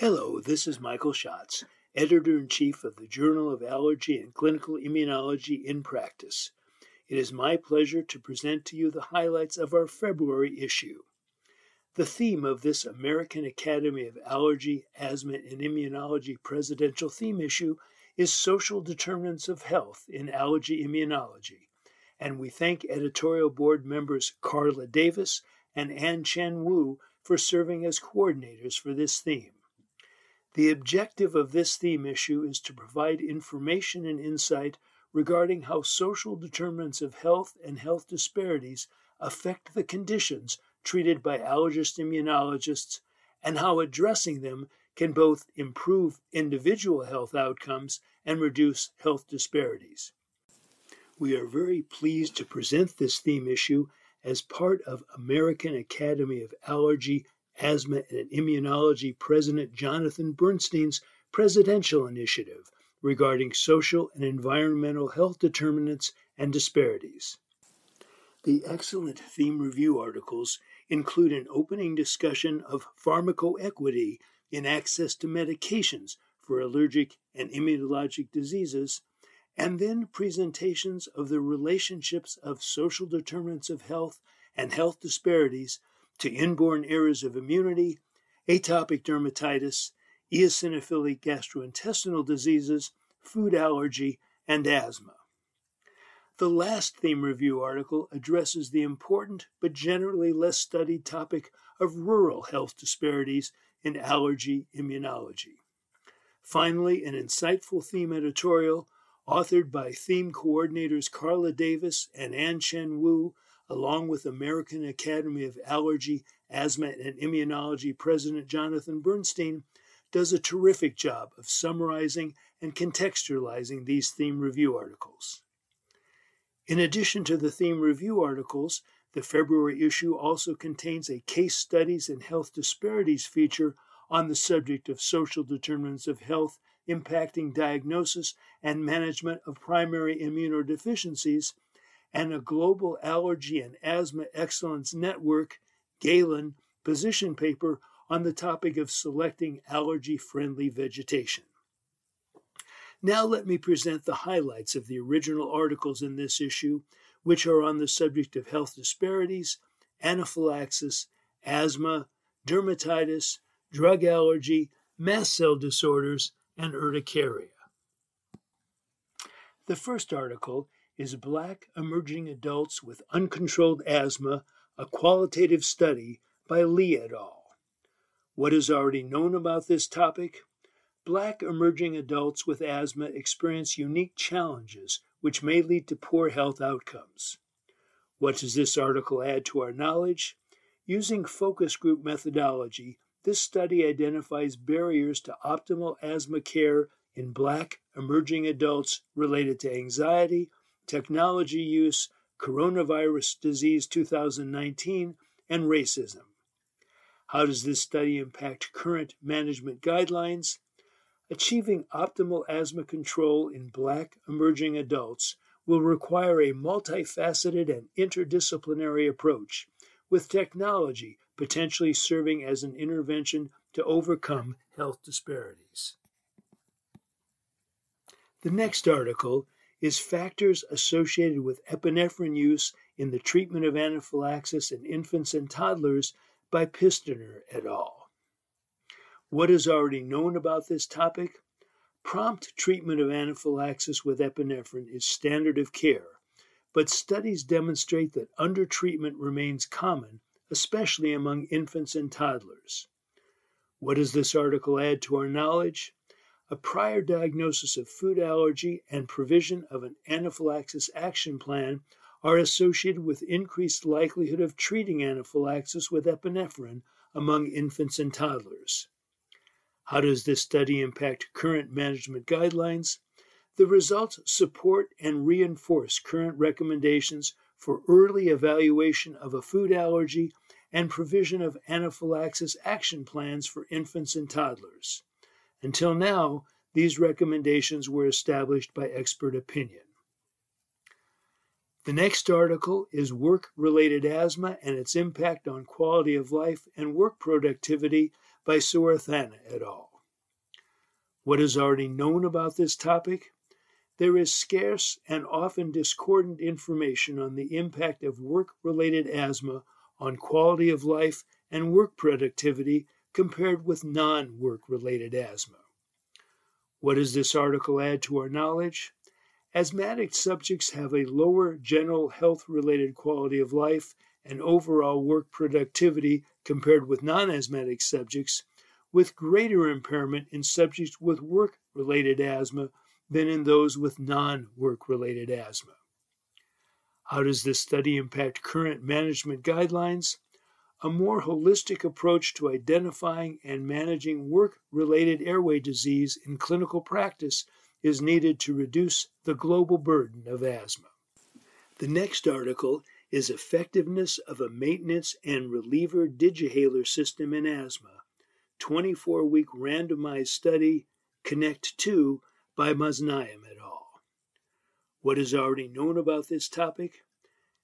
Hello, this is Michael Schatz, editor in chief of the Journal of Allergy and Clinical Immunology in Practice. It is my pleasure to present to you the highlights of our February issue. The theme of this American Academy of Allergy, Asthma, and Immunology presidential theme issue is Social Determinants of Health in Allergy Immunology, and we thank editorial board members Carla Davis and Ann Chen Wu for serving as coordinators for this theme. The objective of this theme issue is to provide information and insight regarding how social determinants of health and health disparities affect the conditions treated by allergist immunologists and how addressing them can both improve individual health outcomes and reduce health disparities. We are very pleased to present this theme issue as part of American Academy of Allergy Asthma and Immunology President Jonathan Bernstein's presidential initiative regarding social and environmental health determinants and disparities. The excellent theme review articles include an opening discussion of pharmacoequity in access to medications for allergic and immunologic diseases, and then presentations of the relationships of social determinants of health and health disparities to inborn errors of immunity, atopic dermatitis, eosinophilic gastrointestinal diseases, food allergy, and asthma. The last theme review article addresses the important but generally less studied topic of rural health disparities in allergy immunology. Finally, an insightful theme editorial authored by theme coordinators Carla Davis and Ann Chen Wu along with American Academy of Allergy, Asthma, and Immunology President Jonathan Bernstein, does a terrific job of summarizing and contextualizing these theme review articles. In addition to the theme review articles, the February issue also contains a case studies and health disparities feature on the subject of social determinants of health impacting diagnosis and management of primary immunodeficiencies and a Global Allergy and Asthma Excellence Network, GALEN, position paper on the topic of selecting allergy friendly vegetation. Now, let me present the highlights of the original articles in this issue, which are on the subject of health disparities, anaphylaxis, asthma, dermatitis, drug allergy, mast cell disorders, and urticaria. The first article is Black Emerging Adults with Uncontrolled Asthma, a qualitative study by Lee et al. What is already known about this topic? Black emerging adults with asthma experience unique challenges which may lead to poor health outcomes. What does this article add to our knowledge? Using focus group methodology, this study identifies barriers to optimal asthma care in black emerging adults related to anxiety, technology use, coronavirus disease 2019, and racism. How does this study impact current management guidelines? Achieving optimal asthma control in Black emerging adults will require a multifaceted and interdisciplinary approach, with technology potentially serving as an intervention to overcome health disparities. The next article is factors associated with epinephrine use in the treatment of anaphylaxis in infants and toddlers by Pistiner et al. What is already known about this topic? Prompt treatment of anaphylaxis with epinephrine is standard of care, but studies demonstrate that undertreatment remains common, especially among infants and toddlers. What does this article add to our knowledge? A prior diagnosis of food allergy and provision of an anaphylaxis action plan are associated with increased likelihood of treating anaphylaxis with epinephrine among infants and toddlers. How does this study impact current management guidelines? The results support and reinforce current recommendations for early evaluation of a food allergy and provision of anaphylaxis action plans for infants and toddlers. Until now, these recommendations were established by expert opinion. The next article is Work Related Asthma and Its Impact on Quality of Life and Work Productivity by Suarthana et al. What is already known about this topic? There is scarce and often discordant information on the impact of work related asthma on quality of life and work productivity compared with non work related asthma. What does this article add to our knowledge? Asthmatic subjects have a lower general health related quality of life and overall work productivity compared with non asthmatic subjects, with greater impairment in subjects with work related asthma than in those with non work related asthma. How does this study impact current management guidelines? A more holistic approach to identifying and managing work related airway disease in clinical practice is needed to reduce the global burden of asthma. The next article is Effectiveness of a Maintenance and Reliever Digihaler System in Asthma, 24 week randomized study, Connect 2 by Mosnaim et al. What is already known about this topic?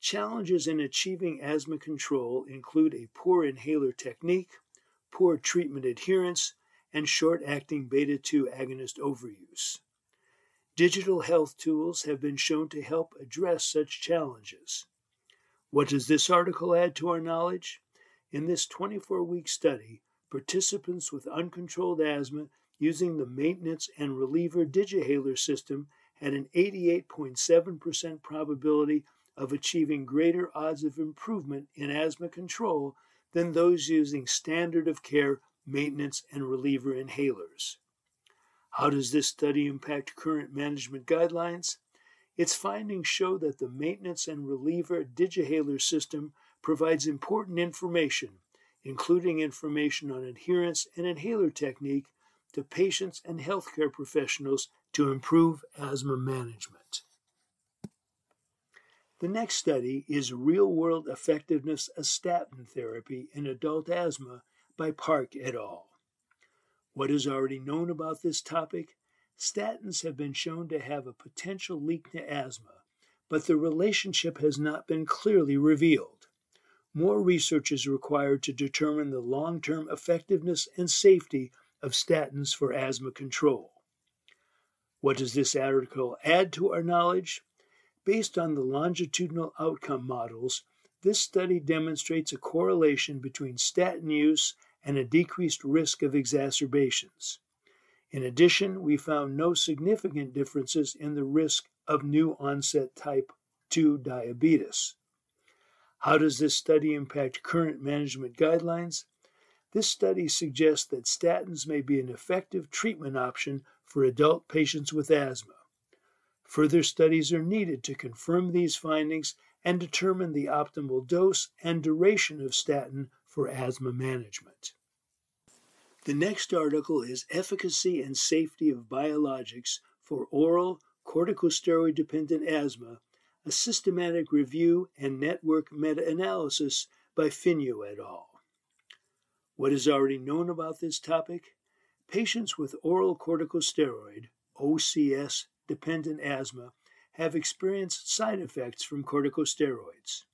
Challenges in achieving asthma control include a poor inhaler technique, poor treatment adherence, and short acting beta 2 agonist overuse. Digital health tools have been shown to help address such challenges. What does this article add to our knowledge? In this 24 week study, participants with uncontrolled asthma using the maintenance and reliever Digihaler system had an 88.7% probability of achieving greater odds of improvement in asthma control than those using standard of care maintenance and reliever inhalers. How does this study impact current management guidelines? Its findings show that the maintenance and reliever Digihaler system provides important information, including information on adherence and inhaler technique, to patients and healthcare professionals to improve asthma management. The next study is Real World Effectiveness of Statin Therapy in Adult Asthma by Park et al. What is already known about this topic? Statins have been shown to have a potential link to asthma, but the relationship has not been clearly revealed. More research is required to determine the long term effectiveness and safety of statins for asthma control. What does this article add to our knowledge? Based on the longitudinal outcome models, this study demonstrates a correlation between statin use and a decreased risk of exacerbations. In addition, we found no significant differences in the risk of new onset type 2 diabetes. How does this study impact current management guidelines? This study suggests that statins may be an effective treatment option for adult patients with asthma. Further studies are needed to confirm these findings and determine the optimal dose and duration of statin for asthma management. The next article is Efficacy and Safety of Biologics for Oral Corticosteroid Dependent Asthma, a systematic review and network meta analysis by Finio et al. What is already known about this topic? Patients with oral corticosteroid, OCS dependent asthma have experienced side effects from corticosteroids.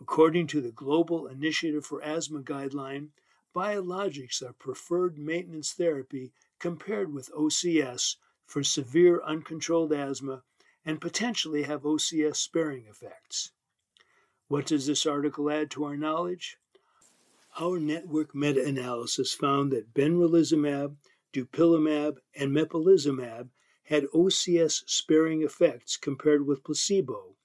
According to the Global Initiative for Asthma guideline, biologics are preferred maintenance therapy compared with OCS for severe uncontrolled asthma and potentially have OCS sparing effects. What does this article add to our knowledge? Our network meta analysis found that benralizumab, dupilumab, and mepolizumab had OCS sparing effects compared with placebo,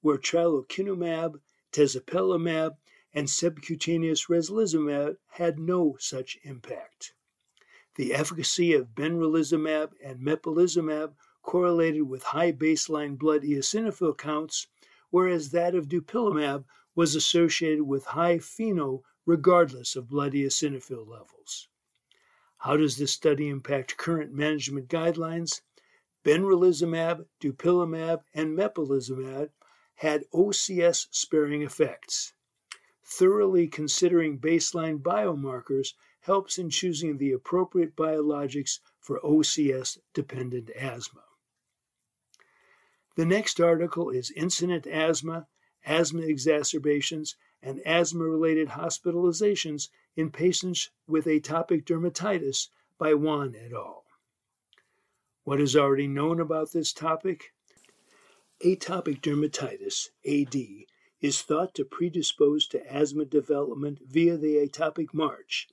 where tralokinumab, tezepelumab, and subcutaneous reslizumab had no such impact. The efficacy of benralizumab and mepolizumab correlated with high baseline blood eosinophil counts, whereas that of dupilumab was associated with high FeNO regardless of blood eosinophil levels. How does this study impact current management guidelines? Benralizumab, dupilumab, and mepolizumab had OCS sparing effects. Thoroughly considering baseline biomarkers helps in choosing the appropriate biologics for OCS dependent asthma. The next article is Incident Asthma, Asthma Exacerbations, and Asthma Related Hospitalizations in Patients with Atopic Dermatitis by Wan et al. What is already known about this topic? Atopic dermatitis, AD, is thought to predispose to asthma development via the atopic march,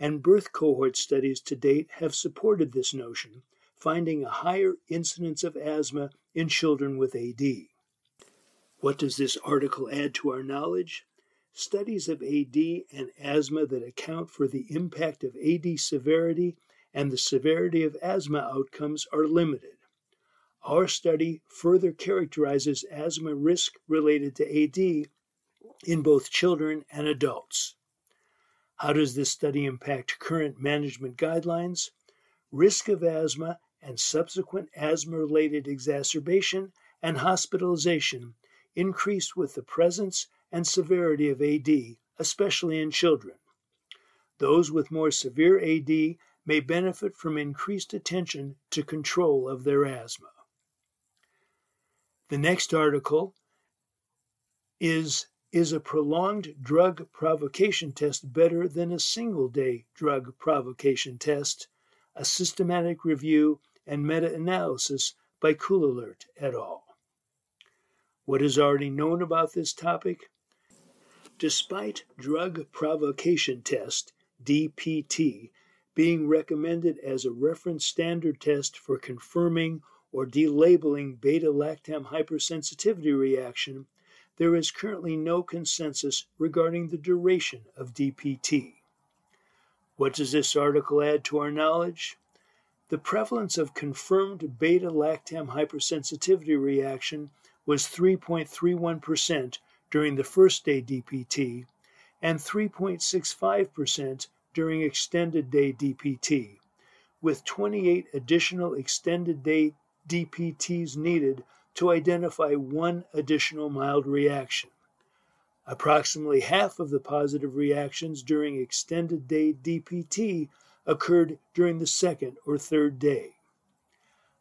and birth cohort studies to date have supported this notion, finding a higher incidence of asthma in children with AD. What does this article add to our knowledge? Studies of AD and asthma that account for the impact of AD severity and the severity of asthma outcomes are limited. Our study further characterizes asthma risk related to AD in both children and adults. How does this study impact current management guidelines? Risk of asthma and subsequent asthma related exacerbation and hospitalization increase with the presence and severity of AD, especially in children. Those with more severe AD may benefit from increased attention to control of their asthma. The next article is Is a prolonged drug provocation test better than a single day drug provocation test? A systematic review and meta analysis by Kulalert et al. What is already known about this topic? Despite drug provocation test, DPT, being recommended as a reference standard test for confirming or delabeling beta lactam hypersensitivity reaction, there is currently no consensus regarding the duration of DPT. What does this article add to our knowledge? The prevalence of confirmed beta lactam hypersensitivity reaction was 3.31% during the first day DPT and 3.65% during extended day DPT, with 28 additional extended day DPTs needed to identify one additional mild reaction. Approximately half of the positive reactions during extended day DPT occurred during the second or third day.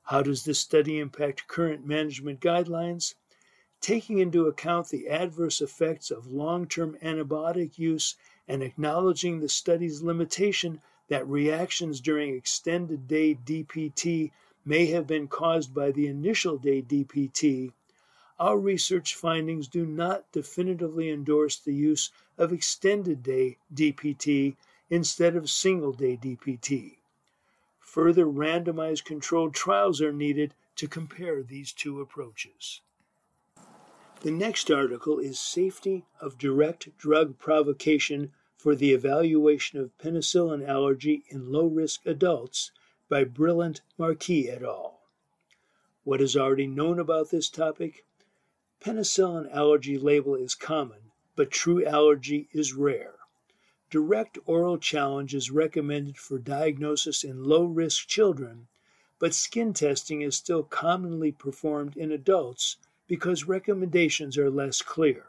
How does this study impact current management guidelines? Taking into account the adverse effects of long term antibiotic use and acknowledging the study's limitation that reactions during extended day DPT may have been caused by the initial day DPT, our research findings do not definitively endorse the use of extended day DPT instead of single day DPT. Further randomized controlled trials are needed to compare these two approaches. The next article is Safety of Direct Drug Provocation for the Evaluation of Penicillin Allergy in Low Risk Adults by Brillant Marquis et al. What is already known about this topic? Penicillin allergy label is common, but true allergy is rare. Direct oral challenge is recommended for diagnosis in low risk children, but skin testing is still commonly performed in adults because recommendations are less clear.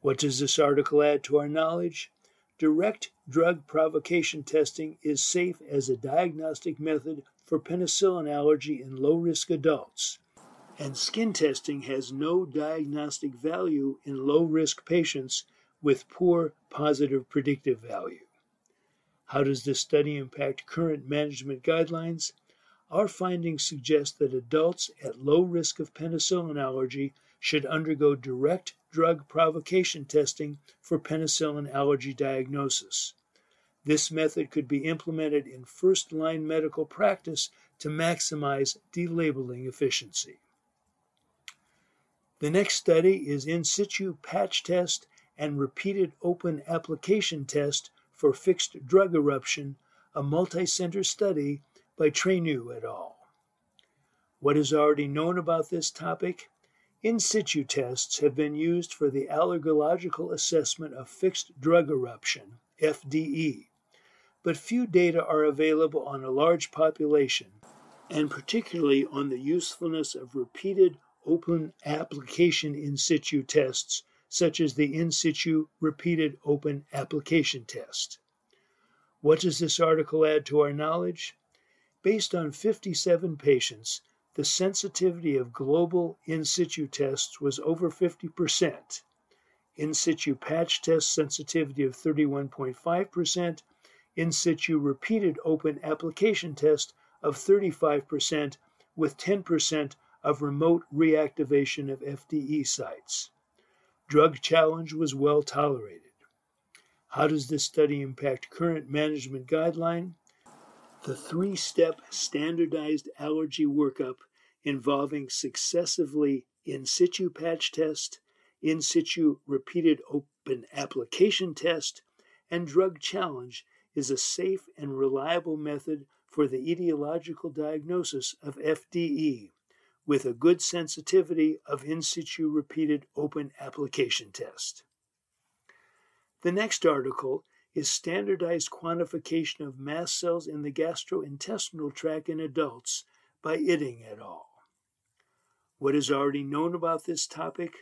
What does this article add to our knowledge? Direct drug provocation testing is safe as a diagnostic method for penicillin allergy in low risk adults, and skin testing has no diagnostic value in low risk patients with poor positive predictive value. How does this study impact current management guidelines? Our findings suggest that adults at low risk of penicillin allergy should undergo direct drug provocation testing for penicillin allergy diagnosis. This method could be implemented in first line medical practice to maximize delabeling efficiency. The next study is in situ patch test and repeated open application test for fixed drug eruption, a multi-center study by Trenu et al. What is already known about this topic? In situ tests have been used for the allergological assessment of fixed drug eruption, FDE, but few data are available on a large population, and particularly on the usefulness of repeated open application in situ tests such as the in situ repeated open application test. What does this article add to our knowledge? Based on 57 patients, the sensitivity of global in situ tests was over 50%, in situ patch test sensitivity of 31.5%, in situ repeated open application test of 35% with 10% of remote reactivation of FDE sites. Drug challenge was well tolerated. How does this study impact current management guideline? The three step standardized allergy workup involving successively in situ patch test, in situ repeated open application test, and drug challenge is a safe and reliable method for the etiological diagnosis of FDE with a good sensitivity of in situ repeated open application test. The next article is standardized quantification of mast cells in the gastrointestinal tract in adults by Itting et al. What is already known about this topic?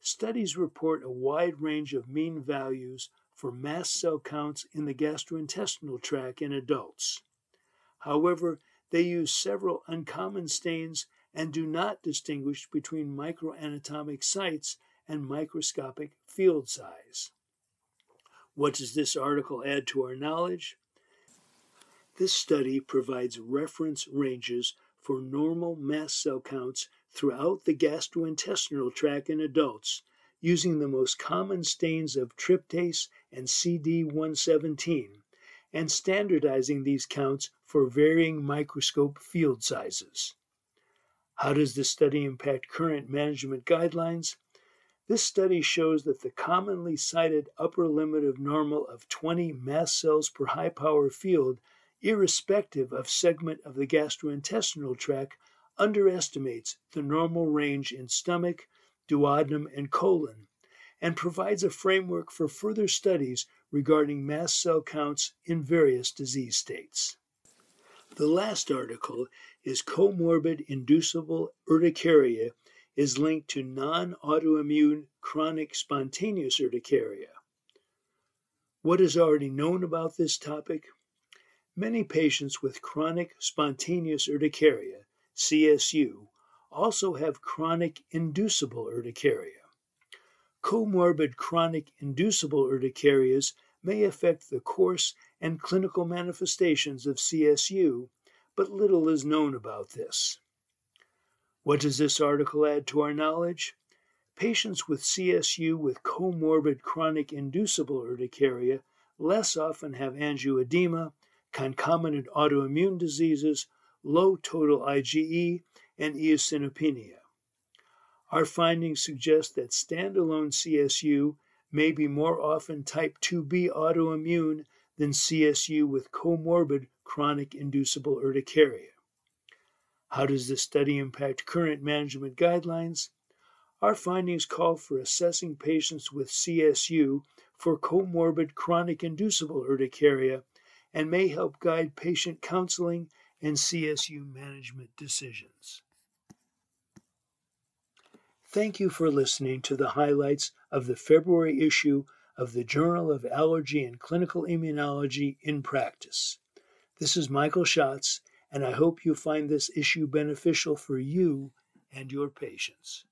Studies report a wide range of mean values for mast cell counts in the gastrointestinal tract in adults. However, they use several uncommon stains and do not distinguish between microanatomic sites and microscopic field size. What does this article add to our knowledge? This study provides reference ranges for normal mast cell counts throughout the gastrointestinal tract in adults using the most common stains of tryptase and CD117 and standardizing these counts for varying microscope field sizes. How does this study impact current management guidelines? This study shows that the commonly cited upper limit of normal of 20 mast cells per high power field, irrespective of segment of the gastrointestinal tract, underestimates the normal range in stomach, duodenum, and colon, and provides a framework for further studies regarding mast cell counts in various disease states. The last article is comorbid inducible urticaria is linked to non autoimmune chronic spontaneous urticaria. What is already known about this topic? Many patients with chronic spontaneous urticaria, CSU, also have chronic inducible urticaria. Comorbid chronic inducible urticarias may affect the course and clinical manifestations of CSU, but little is known about this. What does this article add to our knowledge? Patients with CSU with comorbid chronic inducible urticaria less often have angioedema, concomitant autoimmune diseases, low total IgE, and eosinopenia. Our findings suggest that standalone CSU may be more often type 2B autoimmune than CSU with comorbid chronic inducible urticaria. How does this study impact current management guidelines? Our findings call for assessing patients with CSU for comorbid chronic inducible urticaria and may help guide patient counseling and CSU management decisions. Thank you for listening to the highlights of the February issue of the Journal of Allergy and Clinical Immunology in Practice. This is Michael Schatz, and I hope you find this issue beneficial for you and your patients.